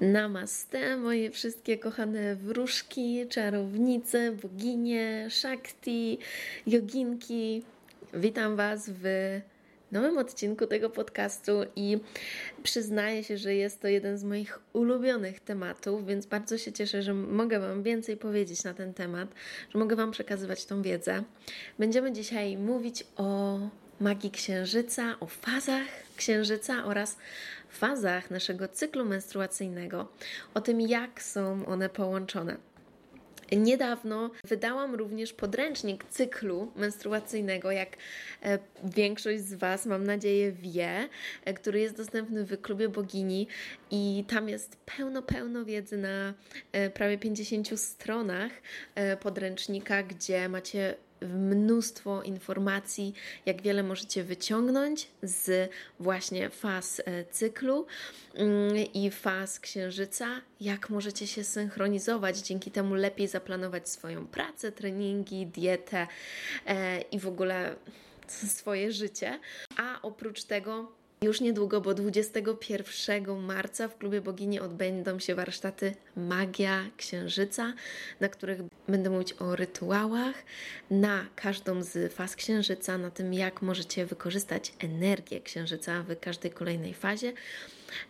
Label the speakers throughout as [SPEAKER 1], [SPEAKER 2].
[SPEAKER 1] Namaste, moje wszystkie kochane wróżki, czarownice, boginie, shakti, joginki. Witam Was w nowym odcinku tego podcastu i przyznaję się, że jest to jeden z moich ulubionych tematów, więc bardzo się cieszę, że mogę Wam więcej powiedzieć na ten temat, że mogę Wam przekazywać tą wiedzę. Będziemy dzisiaj mówić o magii księżyca, o fazach księżyca oraz fazach naszego cyklu menstruacyjnego, o tym, jak są one połączone. Niedawno wydałam również podręcznik cyklu menstruacyjnego, jak e, większość z Was, mam nadzieję, wie, e, który jest dostępny w klubie Bogini i tam jest pełno, pełno wiedzy na e, prawie 50 stronach podręcznika, gdzie macie mnóstwo informacji, jak wiele możecie wyciągnąć z właśnie faz e, cyklu mm, i faz księżyca, jak możecie się synchronizować, dzięki temu lepiej zaplanować swoją pracę, treningi, dietę e, i w ogóle swoje życie. A oprócz tego już niedługo, bo 21 marca w klubie Bogini odbędą się warsztaty Magia Księżyca, na których będę mówić o rytuałach na każdą z faz Księżyca, na tym jak możecie wykorzystać energię Księżyca w każdej kolejnej fazie.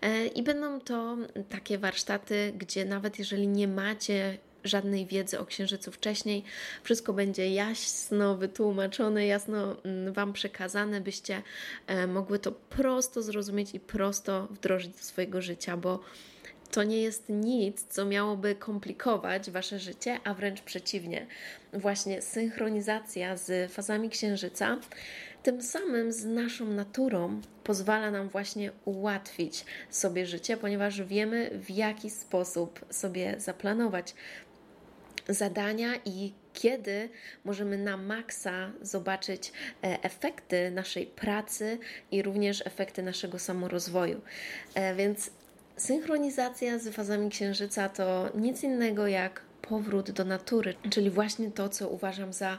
[SPEAKER 1] E, I będą to takie warsztaty, gdzie nawet jeżeli nie macie żadnej wiedzy o Księżycu wcześniej. Wszystko będzie jasno wytłumaczone, jasno mm, Wam przekazane, byście e, mogły to prosto zrozumieć i prosto wdrożyć do swojego życia, bo to nie jest nic, co miałoby komplikować Wasze życie, a wręcz przeciwnie. Właśnie synchronizacja z fazami Księżyca, tym samym z naszą naturą, pozwala nam właśnie ułatwić sobie życie, ponieważ wiemy, w jaki sposób sobie zaplanować zadania i kiedy możemy na maksa zobaczyć e, efekty naszej pracy i również efekty naszego samorozwoju. E, więc synchronizacja z fazami księżyca to nic innego jak powrót do natury, czyli właśnie to, co uważam za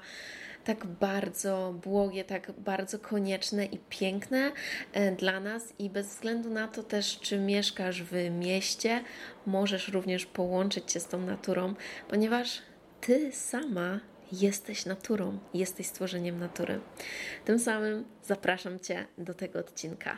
[SPEAKER 1] tak bardzo błogie, tak bardzo konieczne i piękne e, dla nas i bez względu na to też, czy mieszkasz w mieście, możesz również połączyć się z tą naturą, ponieważ ty sama jesteś naturą, jesteś stworzeniem natury. Tym samym zapraszam Cię do tego odcinka.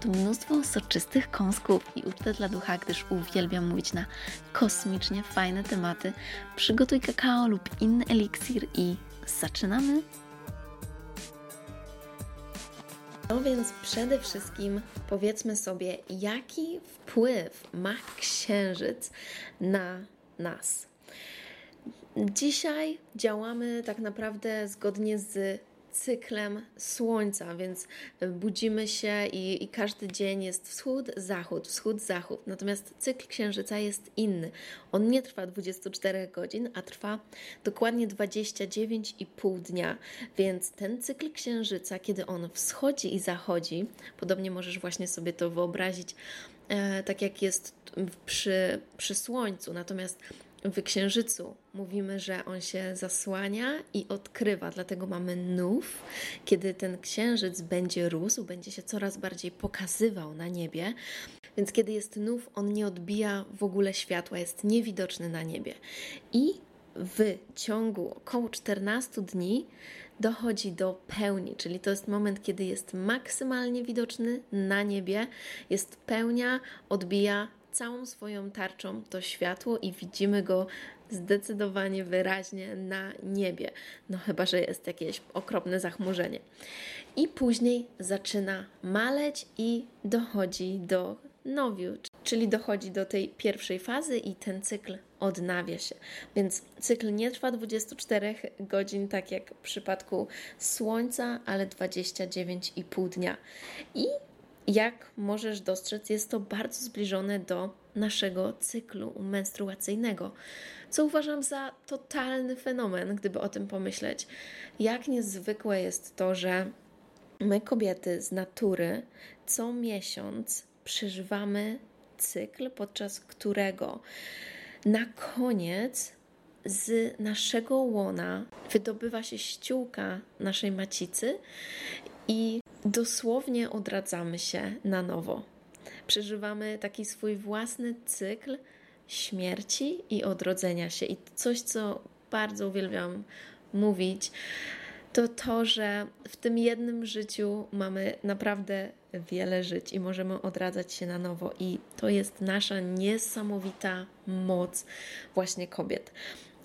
[SPEAKER 1] tu mnóstwo soczystych kąsków i ucztę dla ducha, gdyż uwielbiam mówić na kosmicznie fajne tematy. Przygotuj kakao lub inny eliksir i zaczynamy! No więc przede wszystkim powiedzmy sobie, jaki wpływ ma księżyc na nas. Dzisiaj działamy tak naprawdę zgodnie z cyklem słońca, więc budzimy się i, i, każdy dzień jest wschód, zachód, wschód, zachód. Natomiast cykl księżyca jest inny. On nie trwa 24 godzin, a trwa dokładnie 29,5 dnia. Więc ten cykl księżyca, kiedy on wschodzi i zachodzi, podobnie możesz właśnie sobie to wyobrazić, e, tak jak jest przy, przy słońcu. Natomiast w księżycu mówimy, że on się zasłania i odkrywa, dlatego mamy nów, kiedy ten księżyc będzie rósł, będzie się coraz bardziej pokazywał na niebie. Więc kiedy jest nów, on nie odbija w ogóle światła, jest niewidoczny na niebie. I w ciągu około 14 dni dochodzi do pełni, czyli to jest moment, kiedy jest maksymalnie widoczny na niebie, jest pełnia, odbija całą swoją tarczą to światło i widzimy go zdecydowanie wyraźnie na niebie. No chyba, że jest jakieś okropne zachmurzenie. I później zaczyna maleć i dochodzi do nowiu, czyli dochodzi do tej pierwszej fazy i ten cykl odnawia się. Więc cykl nie trwa 24 godzin, tak jak w przypadku Słońca, ale 29,5 dnia. I jak możesz dostrzec, jest to bardzo zbliżone do naszego cyklu menstruacyjnego, co uważam za totalny fenomen, gdyby o tym pomyśleć. Jak niezwykłe jest to, że my, kobiety z natury, co miesiąc przeżywamy cykl, podczas którego na koniec z naszego łona wydobywa się ściółka naszej macicy i dosłownie odradzamy się na nowo. Przeżywamy taki swój własny cykl śmierci i odrodzenia się. I coś, co bardzo uwielbiam mówić, to to, że w tym jednym życiu mamy naprawdę wiele żyć i możemy odradzać się na nowo. I to jest nasza niesamowita moc właśnie kobiet.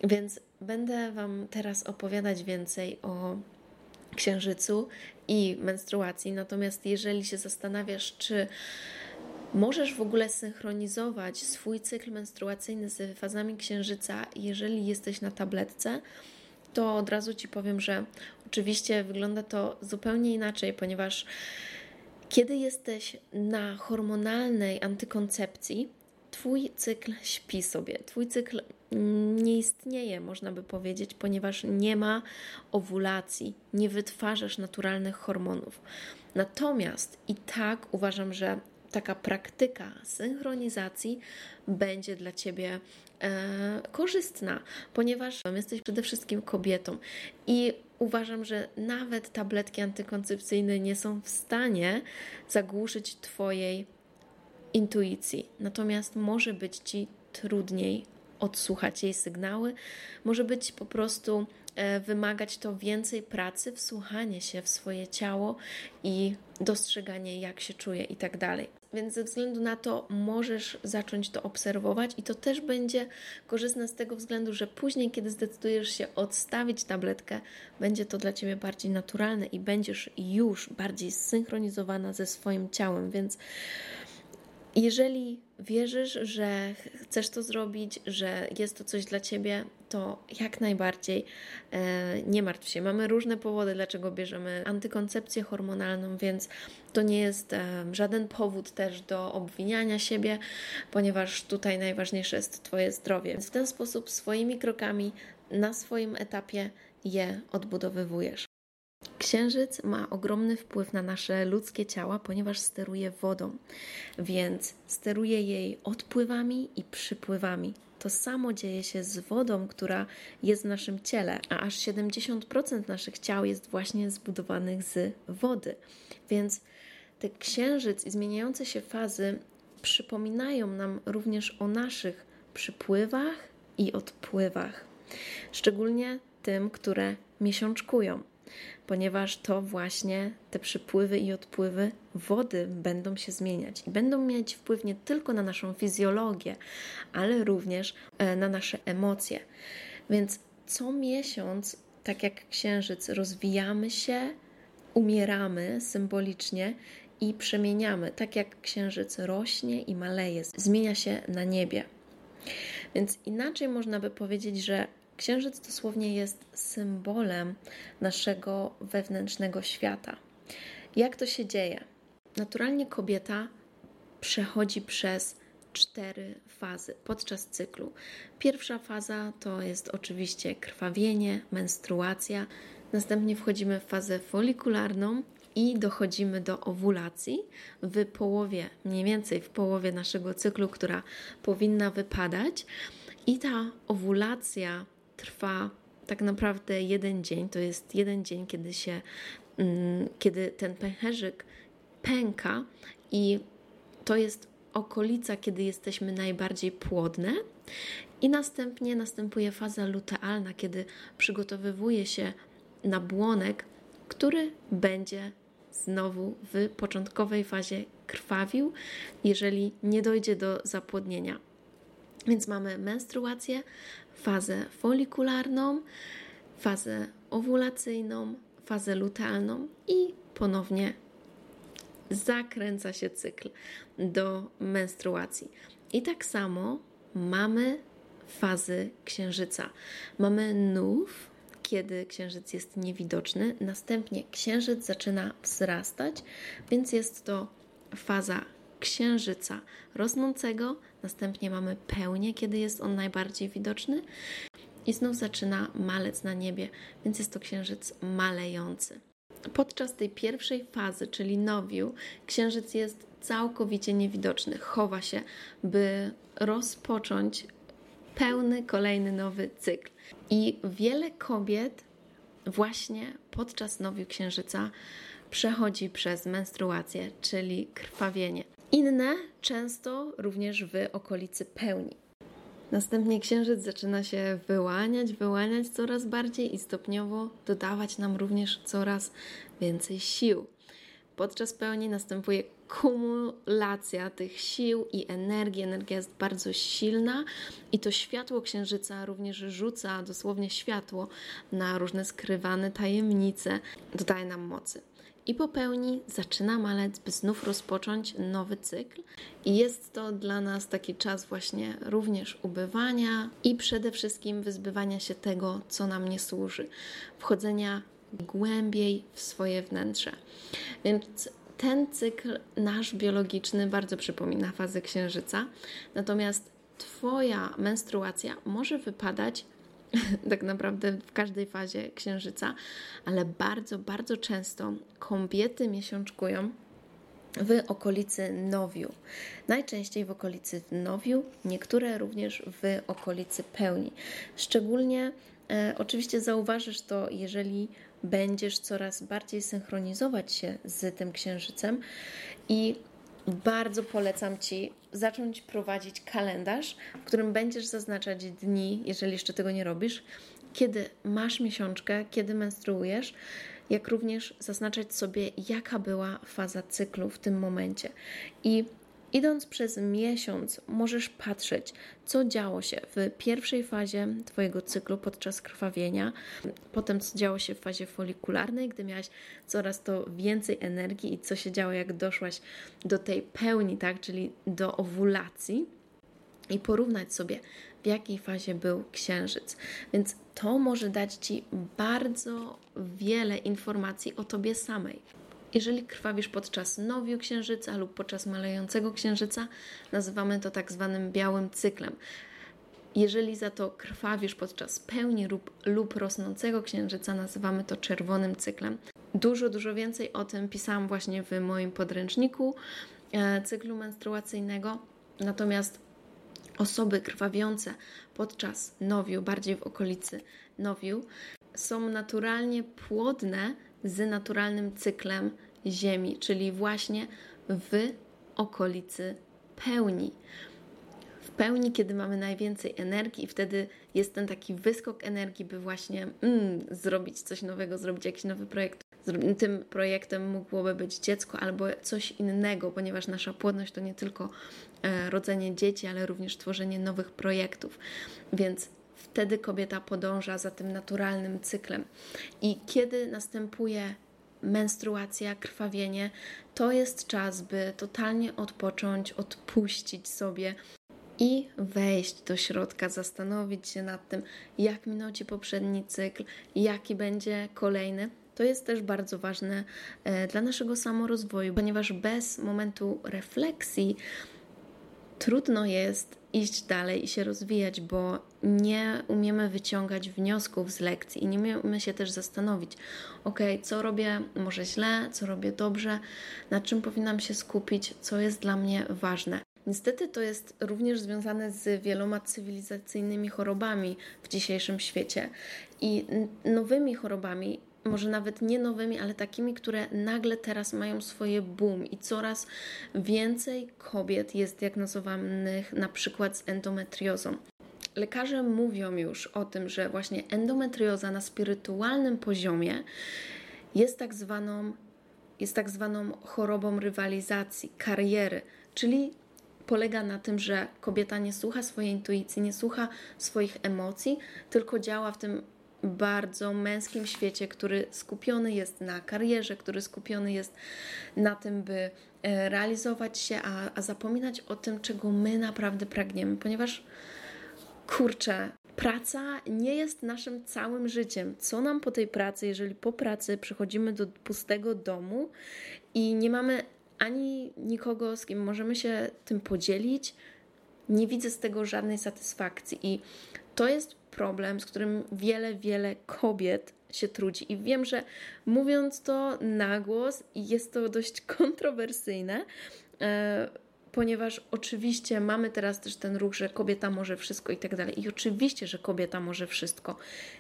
[SPEAKER 1] Więc będę Wam teraz opowiadać więcej o księżycu i menstruacji. Natomiast jeżeli się zastanawiasz, czy możesz w ogóle synchronizować swój cykl menstruacyjny z fazami księżyca, jeżeli jesteś na tabletce, to od razu Ci powiem, że oczywiście wygląda to zupełnie inaczej, ponieważ kiedy jesteś na hormonalnej antykoncepcji, Twój cykl śpi sobie. Twój cykl nie istnieje, można by powiedzieć, ponieważ nie ma owulacji, nie wytwarzasz naturalnych hormonów. Natomiast i tak uważam, że taka praktyka synchronizacji będzie dla Ciebie e, korzystna, ponieważ jesteś przede wszystkim kobietą i uważam, że nawet tabletki antykoncepcyjne nie są w stanie zagłuszyć Twojej intuicji. Natomiast może być Ci trudniej odsłuchać jej sygnały, może być po prostu e, wymagać to więcej pracy, wsłuchanie się w swoje ciało i dostrzeganie, jak się czuje i tak dalej. Więc ze względu na to możesz zacząć to obserwować, i to też będzie korzystne z tego względu, że później, kiedy zdecydujesz się odstawić tabletkę, będzie to dla ciebie bardziej naturalne i będziesz już bardziej zsynchronizowana ze swoim ciałem. Więc jeżeli wierzysz, że chcesz to zrobić, że jest to coś dla ciebie, to jak najbardziej e, nie martw się. Mamy różne powody, dlaczego bierzemy antykoncepcję hormonalną, więc to nie jest e, żaden powód też do obwiniania siebie, ponieważ tutaj najważniejsze jest Twoje zdrowie. W ten sposób swoimi krokami na swoim etapie je odbudowywujesz. Księżyc ma ogromny wpływ na nasze ludzkie ciała, ponieważ steruje wodą, więc steruje jej odpływami i przypływami. To samo dzieje się z wodą, która jest w naszym ciele, a aż 70% naszych ciał jest właśnie zbudowanych z wody. Więc te księżyc i zmieniające się fazy przypominają nam również o naszych przypływach i odpływach, szczególnie tym, które miesiączkują ponieważ to właśnie te przypływy i odpływy wody będą się zmieniać i będą mieć wpływ nie tylko na naszą fizjologię, ale również e, na nasze emocje. Więc co miesiąc, tak jak księżyc, rozwijamy się, umieramy symbolicznie i przemieniamy, tak jak księżyc rośnie i maleje, zmienia się na niebie. Więc inaczej można by powiedzieć, że Księżyc dosłownie jest symbolem naszego wewnętrznego świata. Jak to się dzieje? Naturalnie kobieta przechodzi przez cztery fazy podczas cyklu. Pierwsza faza to jest oczywiście krwawienie, menstruacja. Następnie wchodzimy w fazę folikularną i dochodzimy do owulacji w połowie, mniej więcej w połowie naszego cyklu, która powinna wypadać. I ta owulacja trwa tak naprawdę jeden dzień. To jest jeden dzień, kiedy się, mm, kiedy ten pęcherzyk pęka i to jest okolica, kiedy jesteśmy najbardziej płodne. I następnie następuje faza lutealna, kiedy przygotowywuje się nabłonek, który będzie znowu w początkowej fazie krwawił, jeżeli nie dojdzie do zapłodnienia. Więc mamy menstruację, fazę folikularną, fazę owulacyjną, fazę lutealną i ponownie zakręca się cykl do menstruacji. I tak samo mamy fazy księżyca. Mamy nów, kiedy księżyc jest niewidoczny, następnie księżyc zaczyna wzrastać, więc jest to faza księżyca rosnącego, następnie mamy pełnię, kiedy jest on najbardziej widoczny i znów zaczyna malec na niebie, więc jest to księżyc malejący. Podczas tej pierwszej fazy, czyli nowiu, księżyc jest całkowicie niewidoczny, chowa się, by rozpocząć pełny kolejny nowy cykl. I wiele kobiet właśnie podczas nowiu księżyca przechodzi przez menstruację, czyli krwawienie. Inne często również w okolicy pełni. Następnie księżyc zaczyna się wyłaniać, wyłaniać coraz bardziej i stopniowo dodawać nam również coraz więcej sił. Podczas pełni następuje kumulacja tych sił i energii. Energia jest bardzo silna i to światło księżyca również rzuca dosłownie światło na różne skrywane tajemnice, dodaje nam mocy i po pełni zaczyna malec, by znów rozpocząć nowy cykl. I jest to dla nas taki czas właśnie również ubywania i przede wszystkim wyzbywania się tego, co nam nie służy, wchodzenia głębiej w swoje wnętrze. Więc ten cykl nasz biologiczny bardzo przypomina fazę księżyca, natomiast Twoja menstruacja może wypadać tak naprawdę w każdej fazie księżyca, ale bardzo, bardzo często kobiety miesiączkują w okolicy nowiu. Najczęściej w okolicy nowiu, niektóre również w okolicy pełni. Szczególnie e, oczywiście zauważysz to, jeżeli będziesz coraz bardziej synchronizować się z tym księżycem i bardzo polecam Ci zacząć prowadzić kalendarz, w którym będziesz zaznaczać dni, jeżeli jeszcze tego nie robisz, kiedy masz miesiączkę, kiedy menstruujesz, jak również zaznaczać sobie, jaka była faza cyklu w tym momencie. I Idąc przez miesiąc, możesz patrzeć, co działo się w pierwszej fazie Twojego cyklu podczas krwawienia, potem co działo się w fazie folikularnej, gdy miałaś coraz to więcej energii i co się działo, jak doszłaś do tej pełni, tak, czyli do owulacji, i porównać sobie, w jakiej fazie był księżyc. Więc to może dać Ci bardzo wiele informacji o Tobie samej. Jeżeli krwawisz podczas nowiu księżyca lub podczas malejącego księżyca, nazywamy to tak zwanym białym cyklem. Jeżeli za to krwawisz podczas pełni lub, lub rosnącego księżyca, nazywamy to czerwonym cyklem. Dużo, dużo więcej o tym pisałam właśnie w moim podręczniku e, cyklu menstruacyjnego. Natomiast osoby krwawiące podczas nowiu, bardziej w okolicy nowiu, są naturalnie płodne z naturalnym cyklem Ziemi, czyli właśnie w okolicy pełni. W pełni, kiedy mamy najwięcej energii, i wtedy jest ten taki wyskok energii, by właśnie mm, zrobić coś nowego, zrobić jakiś nowy projekt. Tym projektem mogłoby być dziecko albo coś innego, ponieważ nasza płodność to nie tylko e, rodzenie dzieci, ale również tworzenie nowych projektów. Więc wtedy kobieta podąża za tym naturalnym cyklem. I kiedy następuje menstruacja, krwawienie, to jest czas, by totalnie odpocząć, odpuścić sobie i wejść do środka, zastanowić się nad tym, jak minął Ci poprzedni cykl, jaki będzie kolejny. To jest też bardzo ważne e, dla naszego samorozwoju, ponieważ bez momentu refleksji trudno jest iść dalej i się rozwijać, bo nie umiemy wyciągać wniosków z lekcji i nie umiemy się też zastanowić, ok, co robię może źle, co robię dobrze, na czym powinnam się skupić, co jest dla mnie ważne. Niestety to jest również związane z wieloma cywilizacyjnymi chorobami w dzisiejszym świecie i nowymi chorobami, może nawet nie nowymi, ale takimi, które nagle teraz mają swoje boom i coraz więcej kobiet jest diagnozowanych na przykład z endometriozą. Lekarze mówią już o tym, że właśnie endometrioza na spirytualnym poziomie jest tak zwaną, jest tak zwaną chorobą rywalizacji, kariery, czyli polega na tym, że kobieta nie słucha swojej intuicji, nie słucha swoich emocji, tylko działa w tym bardzo męskim świecie, który skupiony jest na karierze, który skupiony jest na tym, by e, realizować się, a, a zapominać o tym, czego my naprawdę pragniemy, ponieważ kurczę, praca nie jest naszym całym życiem. Co nam po tej pracy, jeżeli po pracy przychodzimy do pustego domu i nie mamy ani nikogo, z kim możemy się tym podzielić, nie widzę z tego żadnej satysfakcji. I to jest problem, z którym wiele, wiele kobiet się trudzi. I wiem, że mówiąc to na głos, jest to dość kontrowersyjne, e, ponieważ oczywiście mamy teraz też ten ruch, że kobieta może wszystko i tak dalej. I oczywiście, że kobieta może wszystko.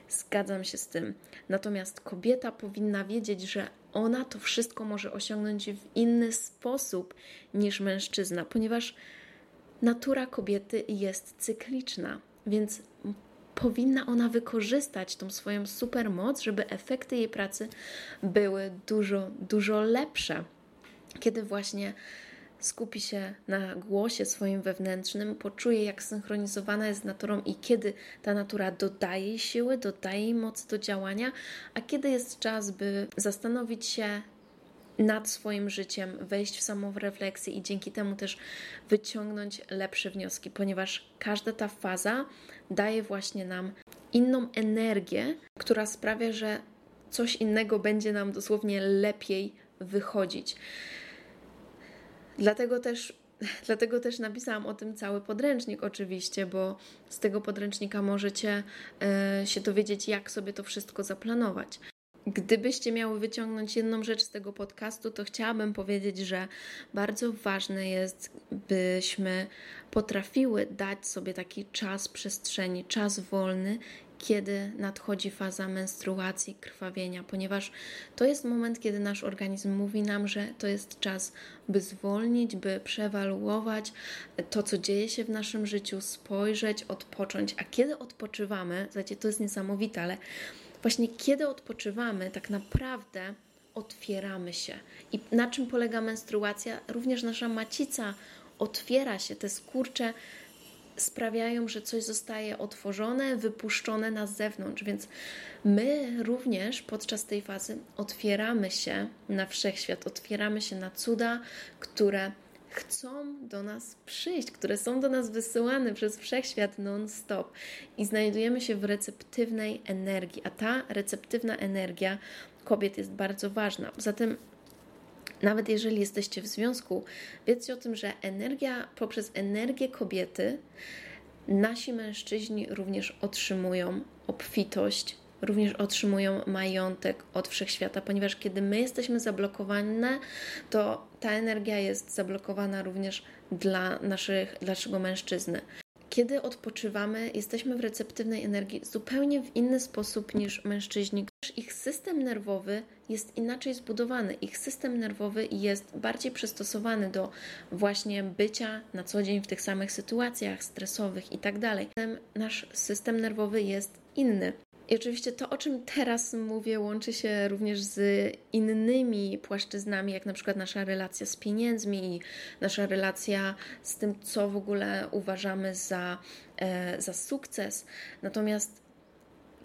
[SPEAKER 1] Zgadzam się z tym. Natomiast kobieta powinna wiedzieć, że ona to wszystko może osiągnąć w inny sposób niż mężczyzna, ponieważ natura kobiety jest cykliczna, więc powinna ona wykorzystać tą swoją supermoc, żeby efekty jej pracy były dużo, dużo lepsze. Kiedy właśnie skupi się na głosie swoim wewnętrznym, poczuje, jak synchronizowana jest z naturą i kiedy ta natura dodaje jej siły, dodaje jej mocy do działania, a kiedy jest czas, by zastanowić się nad swoim życiem, wejść w samorefleksję i dzięki temu też wyciągnąć lepsze wnioski, ponieważ każda ta faza daje właśnie nam inną energię, która sprawia, że coś innego będzie nam dosłownie lepiej wychodzić. Dlatego też, dlatego też napisałam o tym cały podręcznik, oczywiście, bo z tego podręcznika możecie e, się dowiedzieć, jak sobie to wszystko zaplanować. Gdybyście miały wyciągnąć jedną rzecz z tego podcastu, to chciałabym powiedzieć, że bardzo ważne jest, byśmy potrafiły dać sobie taki czas przestrzeni, czas wolny kiedy nadchodzi faza menstruacji, krwawienia, ponieważ to jest moment, kiedy nasz organizm mówi nam, że to jest czas, by zwolnić, by przewaluować to, co dzieje się w naszym życiu, spojrzeć, odpocząć. A kiedy odpoczywamy, słuchajcie, to jest niesamowite, ale właśnie kiedy odpoczywamy, tak naprawdę otwieramy się. I na czym polega menstruacja? Również nasza macica otwiera się, te skurcze sprawiają, że coś zostaje otworzone, wypuszczone na zewnątrz, więc my również podczas tej fazy otwieramy się na wszechświat, otwieramy się na cuda, które chcą do nas przyjść, które są do nas wysyłane przez wszechświat non-stop. I znajdujemy się w receptywnej energii, a ta receptywna energia kobiet jest bardzo ważna. Zatem nawet jeżeli jesteście w związku, wiedzcie o tym, że energia, poprzez energię kobiety, nasi mężczyźni również otrzymują obfitość, również otrzymują majątek od wszechświata, ponieważ kiedy my jesteśmy zablokowane, to ta energia jest zablokowana również dla, naszych, dla naszego mężczyzny. Kiedy odpoczywamy, jesteśmy w receptywnej energii zupełnie w inny sposób niż mężczyźni. Ich system nerwowy jest inaczej zbudowany. Ich system nerwowy jest bardziej przystosowany do właśnie bycia na co dzień w tych samych sytuacjach stresowych i tak. Nasz system nerwowy jest inny. I oczywiście to, o czym teraz mówię, łączy się również z innymi płaszczyznami, jak na przykład nasza relacja z pieniędzmi, nasza relacja z tym, co w ogóle uważamy za, e, za sukces. Natomiast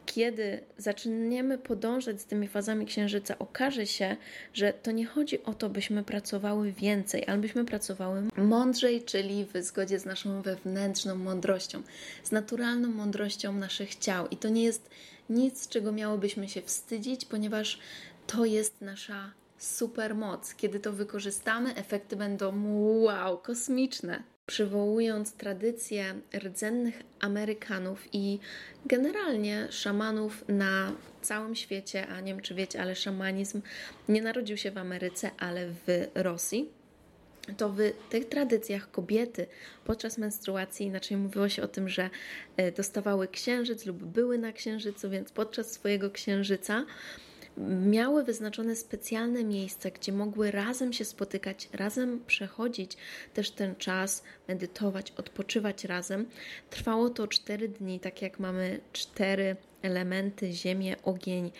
[SPEAKER 1] kiedy zaczniemy podążać z tymi fazami księżyca, okaże się, że to nie chodzi o to, byśmy pracowały więcej, ale byśmy pracowały mądrzej, czyli w zgodzie z naszą wewnętrzną mądrością, z naturalną mądrością naszych ciał. I to nie jest nic, czego miałobyśmy się wstydzić, ponieważ to jest nasza super moc. Kiedy to wykorzystamy, efekty będą wow, kosmiczne przywołując tradycje rdzennych Amerykanów i generalnie szamanów na całym świecie, a nie wiem czy wiecie, ale szamanizm nie narodził się w Ameryce, ale w Rosji. To w tych tradycjach kobiety podczas menstruacji, inaczej mówiło się o tym, że e, dostawały księżyc lub były na księżycu, więc podczas swojego księżyca miały wyznaczone specjalne miejsca, gdzie mogły razem się spotykać, razem przechodzić też ten czas, medytować, odpoczywać razem. Trwało to 4 dni, tak jak mamy cztery elementy: ziemię, ogień,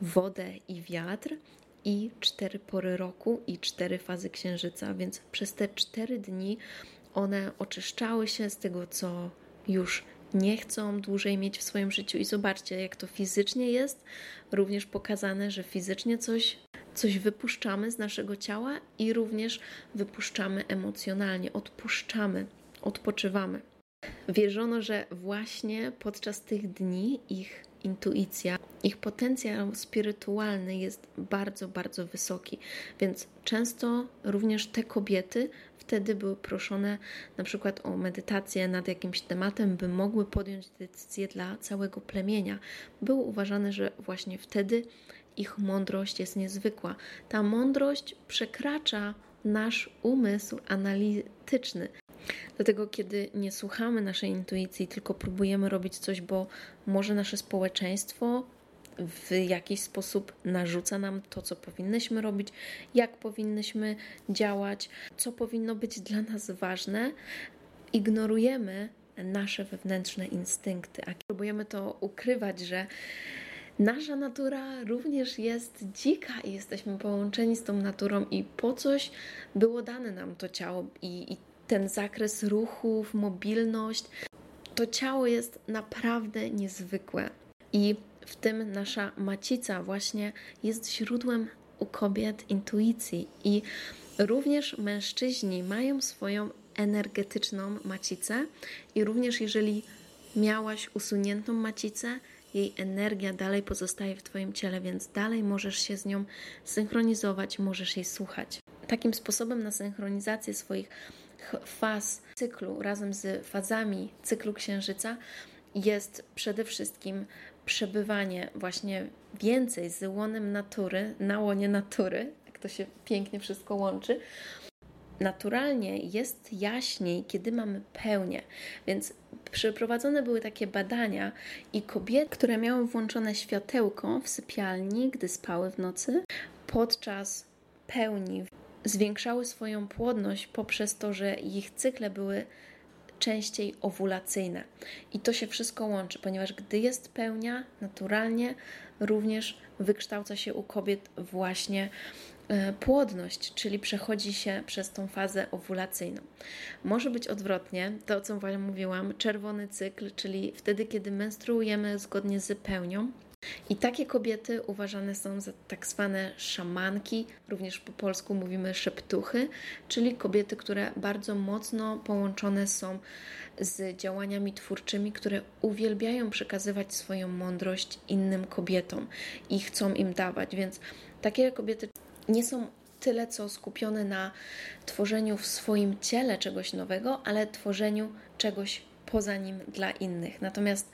[SPEAKER 1] wodę i wiatr. I cztery pory roku i cztery fazy księżyca, więc przez te cztery dni one oczyszczały się z tego, co już nie chcą dłużej mieć w swoim życiu. I zobaczcie, jak to fizycznie jest również pokazane, że fizycznie coś, coś wypuszczamy z naszego ciała i również wypuszczamy emocjonalnie, odpuszczamy, odpoczywamy. Wierzono, że właśnie podczas tych dni ich intuicja, ich potencjał spirytualny jest bardzo, bardzo wysoki, więc często również te kobiety wtedy były proszone na przykład o medytację nad jakimś tematem, by mogły podjąć decyzję dla całego plemienia. Było uważane, że właśnie wtedy ich mądrość jest niezwykła. Ta mądrość przekracza nasz umysł analityczny. Dlatego, kiedy nie słuchamy naszej intuicji, tylko próbujemy robić coś, bo może nasze społeczeństwo w jakiś sposób narzuca nam to, co powinnyśmy robić, jak powinnyśmy działać, co powinno być dla nas ważne, ignorujemy nasze wewnętrzne instynkty, a próbujemy to ukrywać, że nasza natura również jest dzika i jesteśmy połączeni z tą naturą i po coś było dane nam to ciało i, i ten zakres ruchów, mobilność. To ciało jest naprawdę niezwykłe i w tym nasza macica właśnie jest źródłem u kobiet intuicji i również mężczyźni mają swoją energetyczną macicę i również jeżeli miałaś usuniętą macicę, jej energia dalej pozostaje w Twoim ciele, więc dalej możesz się z nią synchronizować, możesz jej słuchać. Takim sposobem na synchronizację swoich faz cyklu razem z fazami cyklu księżyca jest przede wszystkim przebywanie właśnie więcej z łonem natury, na łonie natury, jak to się pięknie wszystko łączy. Naturalnie jest jaśniej, kiedy mamy pełnię, więc przeprowadzone były takie badania i kobiety, które miały włączone światełko w sypialni, gdy spały w nocy, podczas pełni zwiększały swoją płodność poprzez to, że ich cykle były częściej owulacyjne. I to się wszystko łączy, ponieważ gdy jest pełnia, naturalnie również wykształca się u kobiet właśnie e, płodność, czyli przechodzi się przez tą fazę owulacyjną. Może być odwrotnie, to o czym mówiłam, czerwony cykl, czyli wtedy, kiedy menstruujemy zgodnie z pełnią, i takie kobiety uważane są za tak zwane szamanki, również po polsku mówimy szeptuchy, czyli kobiety, które bardzo mocno połączone są z działaniami twórczymi, które uwielbiają przekazywać swoją mądrość innym kobietom i chcą im dawać. Więc takie kobiety nie są tyle co skupione na tworzeniu w swoim ciele czegoś nowego, ale tworzeniu czegoś poza nim dla innych. Natomiast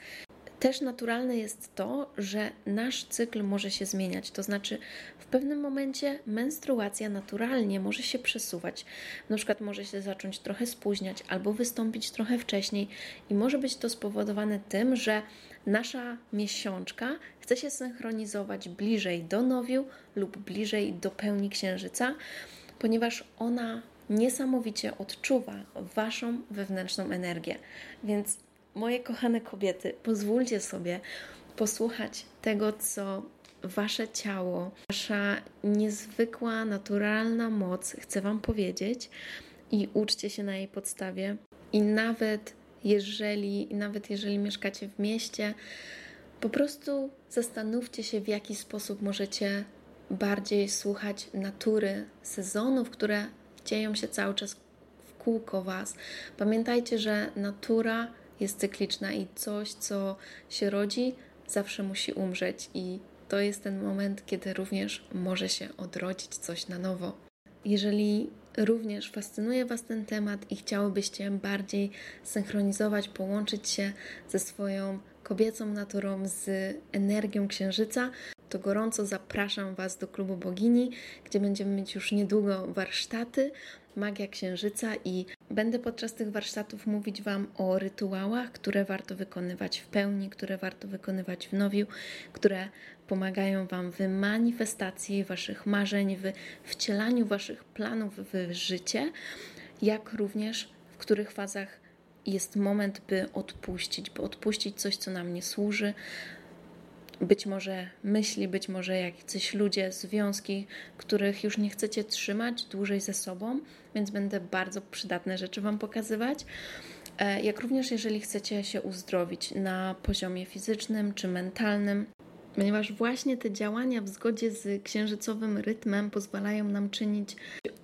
[SPEAKER 1] też naturalne jest to, że nasz cykl może się zmieniać, to znaczy w pewnym momencie menstruacja naturalnie może się przesuwać. Na przykład może się zacząć trochę spóźniać albo wystąpić trochę wcześniej i może być to spowodowane tym, że nasza miesiączka chce się synchronizować bliżej do nowiu lub bliżej do pełni księżyca, ponieważ ona niesamowicie odczuwa waszą wewnętrzną energię. Więc moje kochane kobiety, pozwólcie sobie posłuchać tego, co Wasze ciało, Wasza niezwykła, naturalna moc chce Wam powiedzieć i uczcie się na jej podstawie. I nawet jeżeli, nawet jeżeli mieszkacie w mieście, po prostu zastanówcie się, w jaki sposób możecie bardziej słuchać natury, sezonów, które dzieją się cały czas w kółko Was. Pamiętajcie, że natura jest cykliczna i coś, co się rodzi, zawsze musi umrzeć, i to jest ten moment, kiedy również może się odrodzić coś na nowo. Jeżeli również fascynuje Was ten temat i chciałybyście bardziej synchronizować, połączyć się ze swoją kobiecą naturą, z energią księżyca, to gorąco zapraszam Was do klubu Bogini, gdzie będziemy mieć już niedługo warsztaty Magia Księżyca i będę podczas tych warsztatów mówić Wam o rytuałach, które warto wykonywać w pełni, które warto wykonywać w nowiu, które pomagają Wam w manifestacji Waszych marzeń, w wcielaniu Waszych planów w życie, jak również w których fazach jest moment, by odpuścić, by odpuścić coś, co nam nie służy, być może myśli, być może jacyś ludzie, związki, których już nie chcecie trzymać dłużej ze sobą, więc będę bardzo przydatne rzeczy Wam pokazywać. e, jak również jeżeli chcecie się uzdrowić na poziomie fizycznym czy mentalnym, ponieważ właśnie te działania w zgodzie z księżycowym rytmem pozwalają nam czynić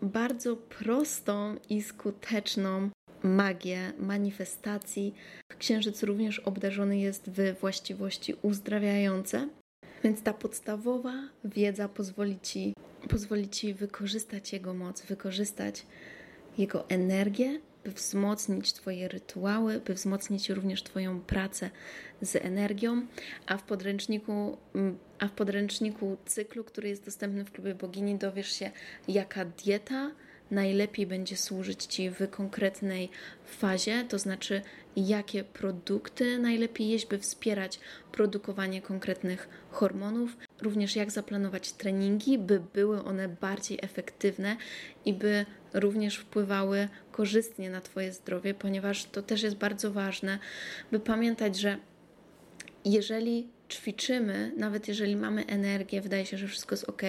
[SPEAKER 1] bardzo prostą i skuteczną magię manifestacji. Księżyc również obdarzony jest w właściwości uzdrawiające, więc ta podstawowa wiedza pozwoli ci, pozwoli ci wykorzystać jego moc, wykorzystać jego energię, by wzmocnić Twoje rytuały, by wzmocnić również Twoją pracę z energią, a w podręczniku, mm, a w podręczniku cyklu, który jest dostępny w klubie bogini, dowiesz się, jaka dieta najlepiej będzie służyć Ci w konkretnej fazie, to znaczy jakie produkty najlepiej jeść, by wspierać produkowanie konkretnych hormonów, również jak zaplanować treningi, by były one bardziej efektywne i by również wpływały korzystnie na Twoje zdrowie, ponieważ to też jest bardzo ważne, by pamiętać, że jeżeli ćwiczymy, nawet jeżeli mamy energię, wydaje się, że wszystko jest ok,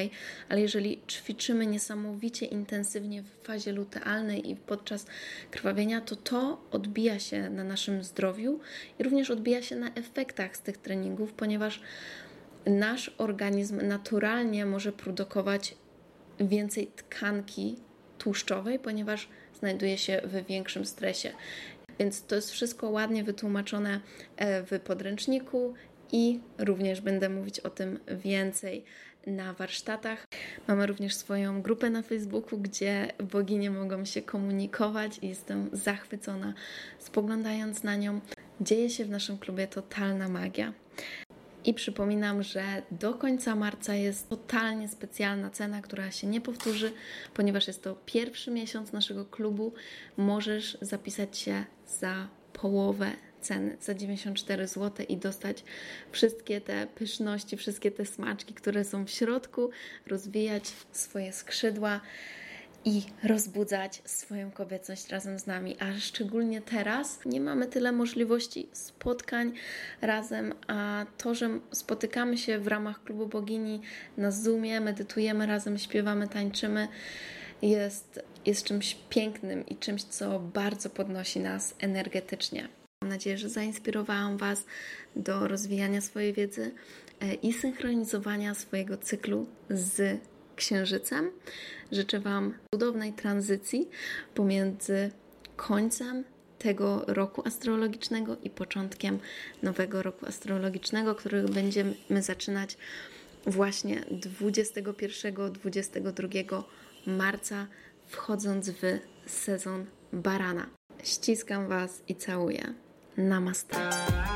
[SPEAKER 1] ale jeżeli ćwiczymy niesamowicie intensywnie w fazie lutealnej i podczas krwawienia, to to odbija się na naszym zdrowiu i również odbija się na efektach z tych treningów, ponieważ nasz organizm naturalnie może produkować więcej tkanki tłuszczowej, ponieważ znajduje się w większym stresie. Więc to jest wszystko ładnie wytłumaczone e, w podręczniku i również będę mówić o tym więcej na warsztatach. Mamy również swoją grupę na Facebooku, gdzie boginie mogą się komunikować i jestem zachwycona spoglądając na nią. Dzieje się w naszym klubie totalna magia. I przypominam, że do końca marca jest totalnie specjalna cena, która się nie powtórzy, ponieważ jest to pierwszy miesiąc naszego klubu. Możesz zapisać się za połowę ceny, za 94 zł i dostać wszystkie te pyszności, wszystkie te smaczki, które są w środku, rozwijać swoje skrzydła i rozbudzać swoją kobiecość razem z nami. A szczególnie teraz nie mamy tyle możliwości spotkań razem, a to, że spotykamy się w ramach klubu bogini na Zoomie, medytujemy razem, śpiewamy, tańczymy, jest, jest czymś pięknym i czymś, co bardzo podnosi nas energetycznie. Mam nadzieję, że zainspirowałam Was do rozwijania swojej wiedzy e, i synchronizowania swojego cyklu z Księżycem. Życzę Wam cudownej tranzycji pomiędzy końcem tego roku astrologicznego i początkiem nowego roku astrologicznego, który będziemy zaczynać właśnie 21-22 marca, wchodząc w sezon barana. Ściskam Was i całuję. Namaste.